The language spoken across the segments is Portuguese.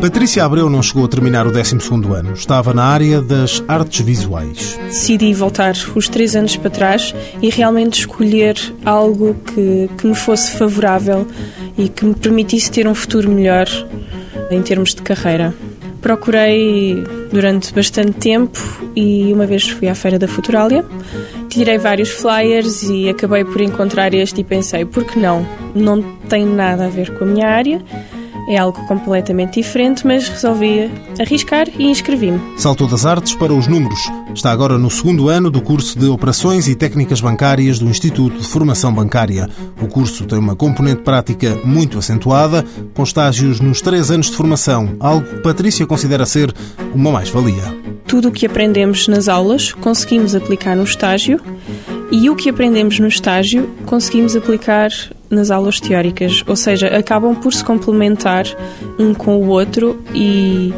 Patrícia Abreu não chegou a terminar o 12 ano. Estava na área das artes visuais. Decidi voltar os três anos para trás e realmente escolher algo que, que me fosse favorável e que me permitisse ter um futuro melhor em termos de carreira. Procurei durante bastante tempo e uma vez fui à Feira da Futuralia, tirei vários flyers e acabei por encontrar este e pensei, por que não? Não tem nada a ver com a minha área é algo completamente diferente, mas resolvi arriscar e inscrevi-me. Saltou das artes para os números. Está agora no segundo ano do curso de Operações e Técnicas Bancárias do Instituto de Formação Bancária. O curso tem uma componente prática muito acentuada, com estágios nos três anos de formação, algo que Patrícia considera ser uma mais-valia. Tudo o que aprendemos nas aulas conseguimos aplicar no estágio e o que aprendemos no estágio conseguimos aplicar nas aulas teóricas, ou seja, acabam por se complementar um com o outro e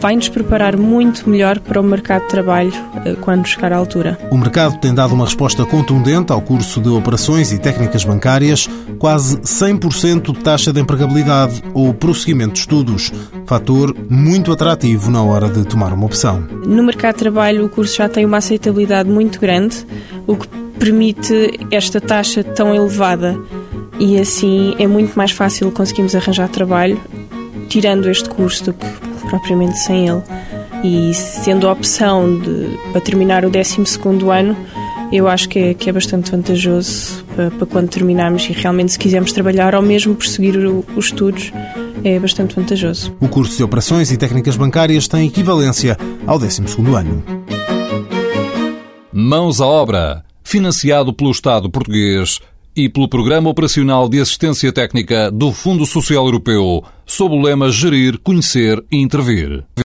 vai-nos preparar muito melhor para o mercado de trabalho eh, quando chegar à altura. O mercado tem dado uma resposta contundente ao curso de Operações e Técnicas Bancárias, quase 100% de taxa de empregabilidade ou prosseguimento de estudos, fator muito atrativo na hora de tomar uma opção. No mercado de trabalho, o curso já tem uma aceitabilidade muito grande, o que permite esta taxa tão elevada e assim é muito mais fácil conseguirmos arranjar trabalho tirando este curso do que propriamente sem ele. E sendo a opção de, para terminar o 12 ano, eu acho que é, que é bastante vantajoso para, para, quando terminarmos e realmente se quisermos trabalhar ou mesmo prosseguir o, os estudos, é bastante vantajoso. O curso de Operações e Técnicas Bancárias tem equivalência ao 12 ano. Mãos à obra, financiado pelo Estado português e pelo Programa Operacional de Assistência Técnica do Fundo Social Europeu, sob o lema Gerir, Conhecer e Intervir.